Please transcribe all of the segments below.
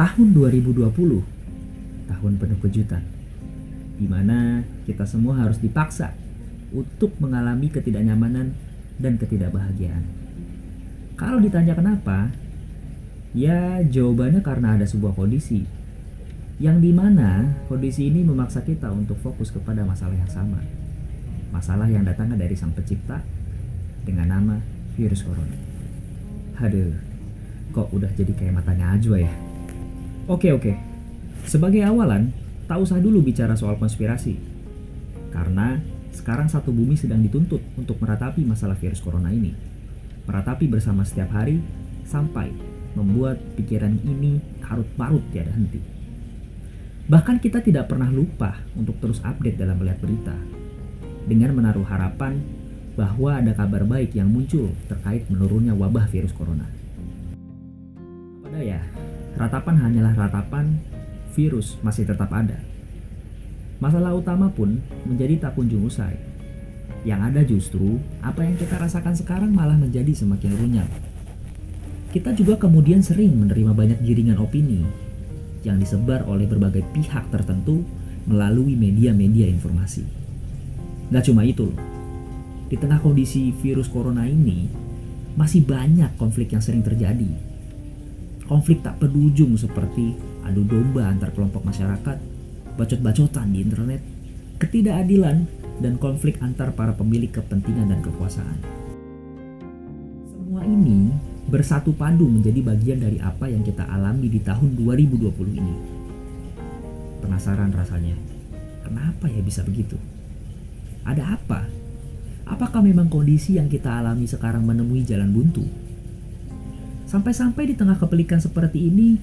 Tahun 2020, tahun penuh kejutan, di mana kita semua harus dipaksa untuk mengalami ketidaknyamanan dan ketidakbahagiaan. Kalau ditanya kenapa, ya jawabannya karena ada sebuah kondisi yang di mana kondisi ini memaksa kita untuk fokus kepada masalah yang sama. Masalah yang datangnya dari sang pencipta dengan nama virus corona. Haduh, kok udah jadi kayak matanya aja ya? Oke oke, sebagai awalan, tak usah dulu bicara soal konspirasi. Karena sekarang satu bumi sedang dituntut untuk meratapi masalah virus corona ini. Meratapi bersama setiap hari sampai membuat pikiran ini karut-marut tiada henti. Bahkan kita tidak pernah lupa untuk terus update dalam melihat berita. Dengan menaruh harapan bahwa ada kabar baik yang muncul terkait menurunnya wabah virus corona. Pada ya, ratapan hanyalah ratapan, virus masih tetap ada. Masalah utama pun menjadi tak kunjung usai. Yang ada justru apa yang kita rasakan sekarang malah menjadi semakin runyam. Kita juga kemudian sering menerima banyak giringan opini yang disebar oleh berbagai pihak tertentu melalui media-media informasi. Gak cuma itu loh, di tengah kondisi virus corona ini masih banyak konflik yang sering terjadi konflik tak berujung seperti adu domba antar kelompok masyarakat, bacot-bacotan di internet, ketidakadilan, dan konflik antar para pemilik kepentingan dan kekuasaan. Semua ini bersatu padu menjadi bagian dari apa yang kita alami di tahun 2020 ini. Penasaran rasanya, kenapa ya bisa begitu? Ada apa? Apakah memang kondisi yang kita alami sekarang menemui jalan buntu? Sampai-sampai di tengah kepelikan seperti ini,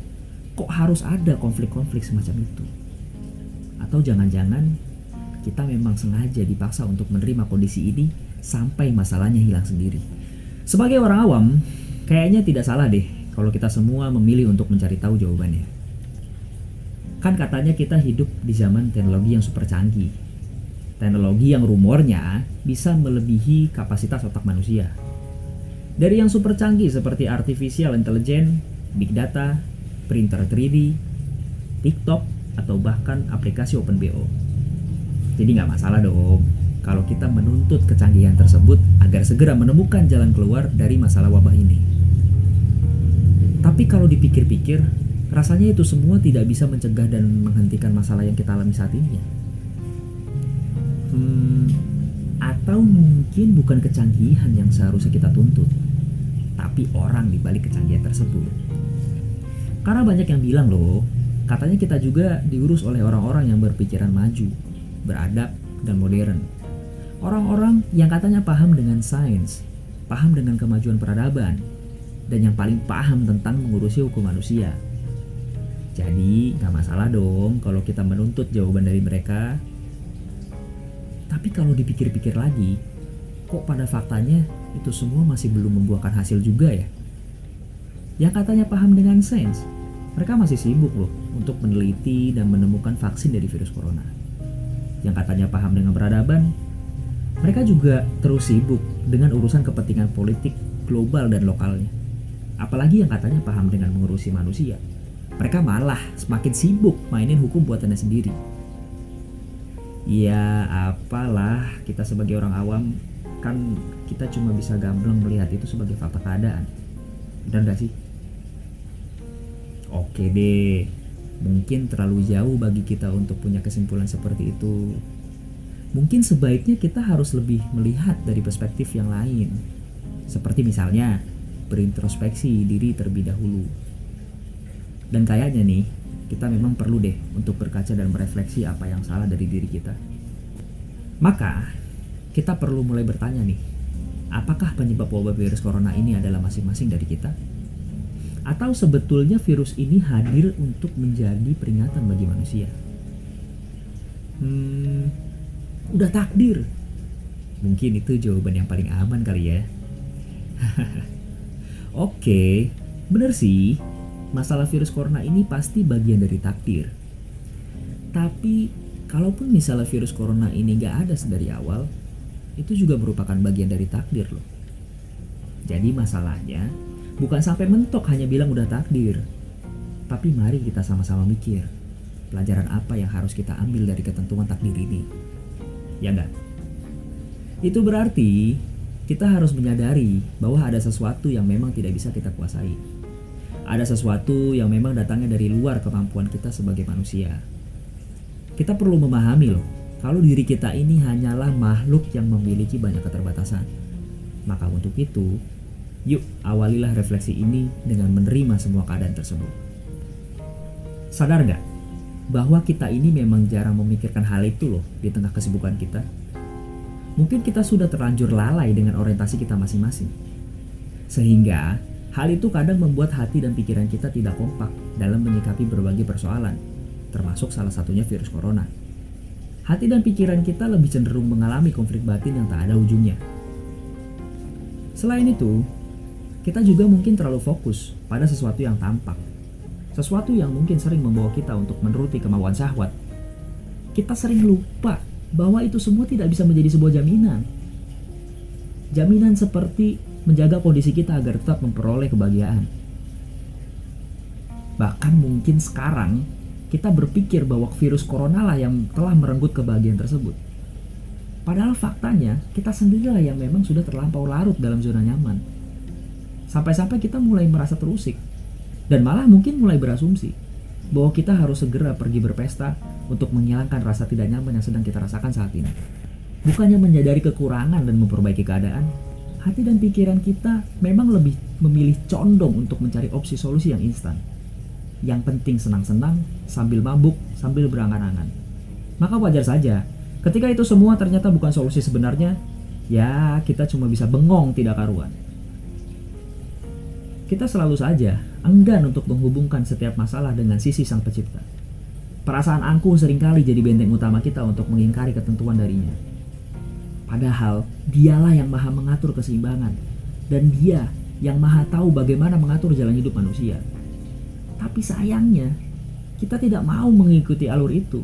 kok harus ada konflik-konflik semacam itu? Atau jangan-jangan kita memang sengaja dipaksa untuk menerima kondisi ini sampai masalahnya hilang sendiri. Sebagai orang awam, kayaknya tidak salah deh kalau kita semua memilih untuk mencari tahu jawabannya. Kan katanya kita hidup di zaman teknologi yang super canggih. Teknologi yang rumornya bisa melebihi kapasitas otak manusia. Dari yang super canggih seperti artificial intelligence, big data, printer 3D, TikTok, atau bahkan aplikasi OpenBO. Jadi nggak masalah dong kalau kita menuntut kecanggihan tersebut agar segera menemukan jalan keluar dari masalah wabah ini. Tapi kalau dipikir-pikir, rasanya itu semua tidak bisa mencegah dan menghentikan masalah yang kita alami saat ini ya. Hmm, atau mungkin bukan kecanggihan yang seharusnya kita tuntut, tapi orang di balik kecanggihan tersebut. Karena banyak yang bilang loh, katanya kita juga diurus oleh orang-orang yang berpikiran maju, beradab, dan modern. Orang-orang yang katanya paham dengan sains, paham dengan kemajuan peradaban, dan yang paling paham tentang mengurusi hukum manusia. Jadi gak masalah dong kalau kita menuntut jawaban dari mereka. Tapi kalau dipikir-pikir lagi, kok pada faktanya itu semua masih belum membuahkan hasil juga ya? Yang katanya paham dengan sains, mereka masih sibuk loh untuk meneliti dan menemukan vaksin dari virus corona. Yang katanya paham dengan peradaban, mereka juga terus sibuk dengan urusan kepentingan politik global dan lokalnya. Apalagi yang katanya paham dengan mengurusi manusia. Mereka malah semakin sibuk mainin hukum buatannya sendiri. Ya apalah kita sebagai orang awam kan kita cuma bisa gamblang melihat itu sebagai fakta keadaan. Dan gak sih? Oke deh, mungkin terlalu jauh bagi kita untuk punya kesimpulan seperti itu. Mungkin sebaiknya kita harus lebih melihat dari perspektif yang lain. Seperti misalnya, berintrospeksi diri terlebih dahulu. Dan kayaknya nih, kita memang perlu deh untuk berkaca dan merefleksi apa yang salah dari diri kita. Maka, kita perlu mulai bertanya nih, apakah penyebab wabah virus corona ini adalah masing-masing dari kita? Atau sebetulnya virus ini hadir untuk menjadi peringatan bagi manusia? Hmm, udah takdir. Mungkin itu jawaban yang paling aman kali ya. Oke, bener sih masalah virus corona ini pasti bagian dari takdir. Tapi kalaupun misalnya virus corona ini gak ada dari awal, itu juga merupakan bagian dari takdir loh. Jadi masalahnya bukan sampai mentok hanya bilang udah takdir. Tapi mari kita sama-sama mikir, pelajaran apa yang harus kita ambil dari ketentuan takdir ini. Ya enggak? Itu berarti kita harus menyadari bahwa ada sesuatu yang memang tidak bisa kita kuasai. Ada sesuatu yang memang datangnya dari luar kemampuan kita sebagai manusia. Kita perlu memahami loh, kalau diri kita ini hanyalah makhluk yang memiliki banyak keterbatasan. Maka untuk itu, yuk awalilah refleksi ini dengan menerima semua keadaan tersebut. Sadar nggak bahwa kita ini memang jarang memikirkan hal itu loh di tengah kesibukan kita? Mungkin kita sudah terlanjur lalai dengan orientasi kita masing-masing. Sehingga hal itu kadang membuat hati dan pikiran kita tidak kompak dalam menyikapi berbagai persoalan, termasuk salah satunya virus corona. Hati dan pikiran kita lebih cenderung mengalami konflik batin yang tak ada ujungnya. Selain itu, kita juga mungkin terlalu fokus pada sesuatu yang tampak sesuatu yang mungkin sering membawa kita untuk menuruti kemauan syahwat. Kita sering lupa bahwa itu semua tidak bisa menjadi sebuah jaminan. Jaminan seperti menjaga kondisi kita agar tetap memperoleh kebahagiaan. Bahkan mungkin sekarang kita berpikir bahwa virus corona lah yang telah merenggut kebahagiaan tersebut. Padahal faktanya kita sendirilah yang memang sudah terlampau larut dalam zona nyaman. Sampai-sampai kita mulai merasa terusik dan malah mungkin mulai berasumsi bahwa kita harus segera pergi berpesta untuk menghilangkan rasa tidak nyaman yang sedang kita rasakan saat ini. Bukannya menyadari kekurangan dan memperbaiki keadaan, hati dan pikiran kita memang lebih memilih condong untuk mencari opsi solusi yang instan. Yang penting senang-senang sambil mabuk sambil berangan-angan. Maka wajar saja ketika itu semua ternyata bukan solusi sebenarnya, ya kita cuma bisa bengong tidak karuan. Kita selalu saja enggan untuk menghubungkan setiap masalah dengan sisi sang pencipta. Perasaan angkuh sering kali jadi benteng utama kita untuk mengingkari ketentuan darinya. Padahal dialah yang maha mengatur keseimbangan dan dia yang maha tahu bagaimana mengatur jalan hidup manusia. Tapi sayangnya, kita tidak mau mengikuti alur itu.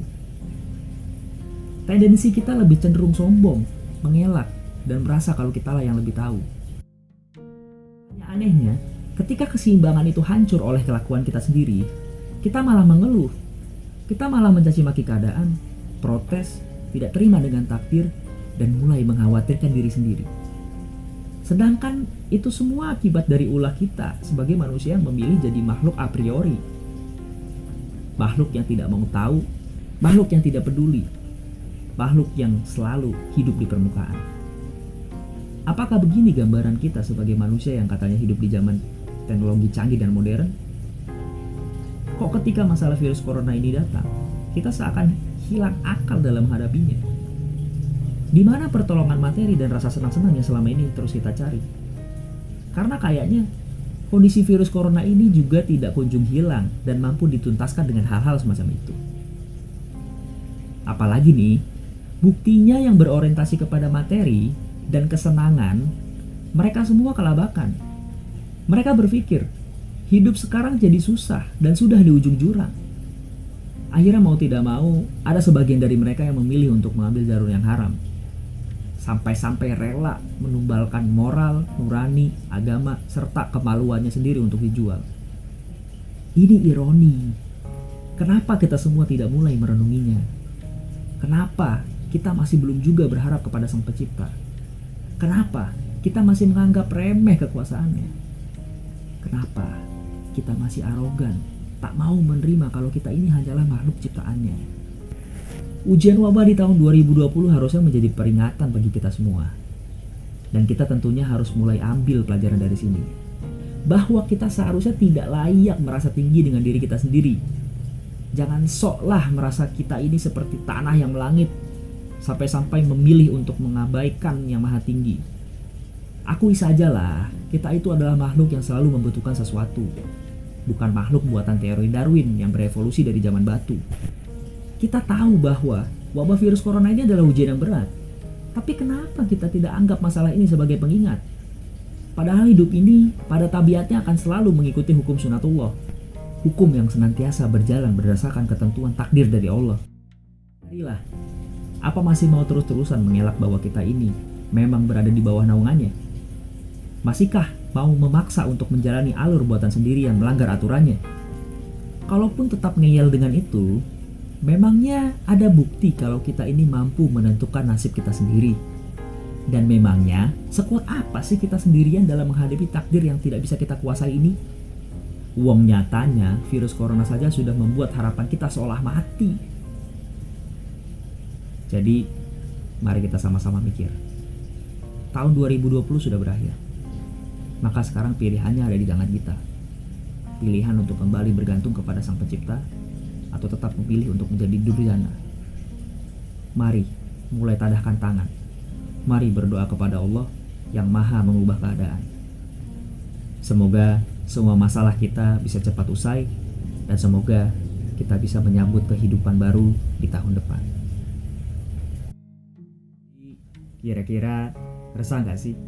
Tendensi kita lebih cenderung sombong, mengelak, dan merasa kalau kitalah yang lebih tahu. Hanya anehnya, Ketika keseimbangan itu hancur oleh kelakuan kita sendiri, kita malah mengeluh. Kita malah mencaci maki keadaan, protes, tidak terima dengan takdir, dan mulai mengkhawatirkan diri sendiri. Sedangkan itu semua akibat dari ulah kita sebagai manusia yang memilih jadi makhluk a priori. Makhluk yang tidak mau tahu, makhluk yang tidak peduli, makhluk yang selalu hidup di permukaan. Apakah begini gambaran kita sebagai manusia yang katanya hidup di zaman teknologi canggih dan modern, kok ketika masalah virus corona ini datang, kita seakan hilang akal dalam menghadapinya. Di mana pertolongan materi dan rasa senang-senang yang selama ini terus kita cari? Karena kayaknya kondisi virus corona ini juga tidak kunjung hilang dan mampu dituntaskan dengan hal-hal semacam itu. Apalagi nih, buktinya yang berorientasi kepada materi dan kesenangan, mereka semua kelabakan mereka berpikir, hidup sekarang jadi susah dan sudah di ujung jurang. Akhirnya mau tidak mau, ada sebagian dari mereka yang memilih untuk mengambil jalur yang haram. Sampai-sampai rela menumbalkan moral, nurani, agama, serta kemaluannya sendiri untuk dijual. Ini ironi. Kenapa kita semua tidak mulai merenunginya? Kenapa kita masih belum juga berharap kepada Sang Pencipta? Kenapa kita masih menganggap remeh kekuasaannya? Kenapa kita masih arogan, tak mau menerima kalau kita ini hanyalah makhluk ciptaannya? Ujian wabah di tahun 2020 harusnya menjadi peringatan bagi kita semua. Dan kita tentunya harus mulai ambil pelajaran dari sini. Bahwa kita seharusnya tidak layak merasa tinggi dengan diri kita sendiri. Jangan soklah merasa kita ini seperti tanah yang melangit sampai-sampai memilih untuk mengabaikan yang maha tinggi Akui sajalah, kita itu adalah makhluk yang selalu membutuhkan sesuatu. Bukan makhluk buatan teori Darwin yang berevolusi dari zaman batu. Kita tahu bahwa wabah virus corona ini adalah ujian yang berat. Tapi kenapa kita tidak anggap masalah ini sebagai pengingat? Padahal hidup ini pada tabiatnya akan selalu mengikuti hukum sunatullah. Hukum yang senantiasa berjalan berdasarkan ketentuan takdir dari Allah. Marilah, apa masih mau terus-terusan mengelak bahwa kita ini memang berada di bawah naungannya? Masihkah mau memaksa untuk menjalani alur buatan sendiri yang melanggar aturannya? kalaupun tetap ngeyel dengan itu, memangnya ada bukti kalau kita ini mampu menentukan nasib kita sendiri. Dan memangnya, sekuat apa sih kita sendirian dalam menghadapi takdir yang tidak bisa kita kuasai ini? Uang nyatanya, virus corona saja sudah membuat harapan kita seolah mati. Jadi, mari kita sama-sama mikir. Tahun 2020 sudah berakhir. Maka sekarang pilihannya ada di tangan kita. Pilihan untuk kembali bergantung kepada Sang Pencipta atau tetap memilih untuk menjadi durjana. Mari mulai tadahkan tangan mari berdoa kepada Allah yang maha mengubah keadaan. Semoga semua masalah kita bisa cepat usai dan semoga kita bisa menyambut kehidupan baru di tahun depan. Kira-kira resah nggak sih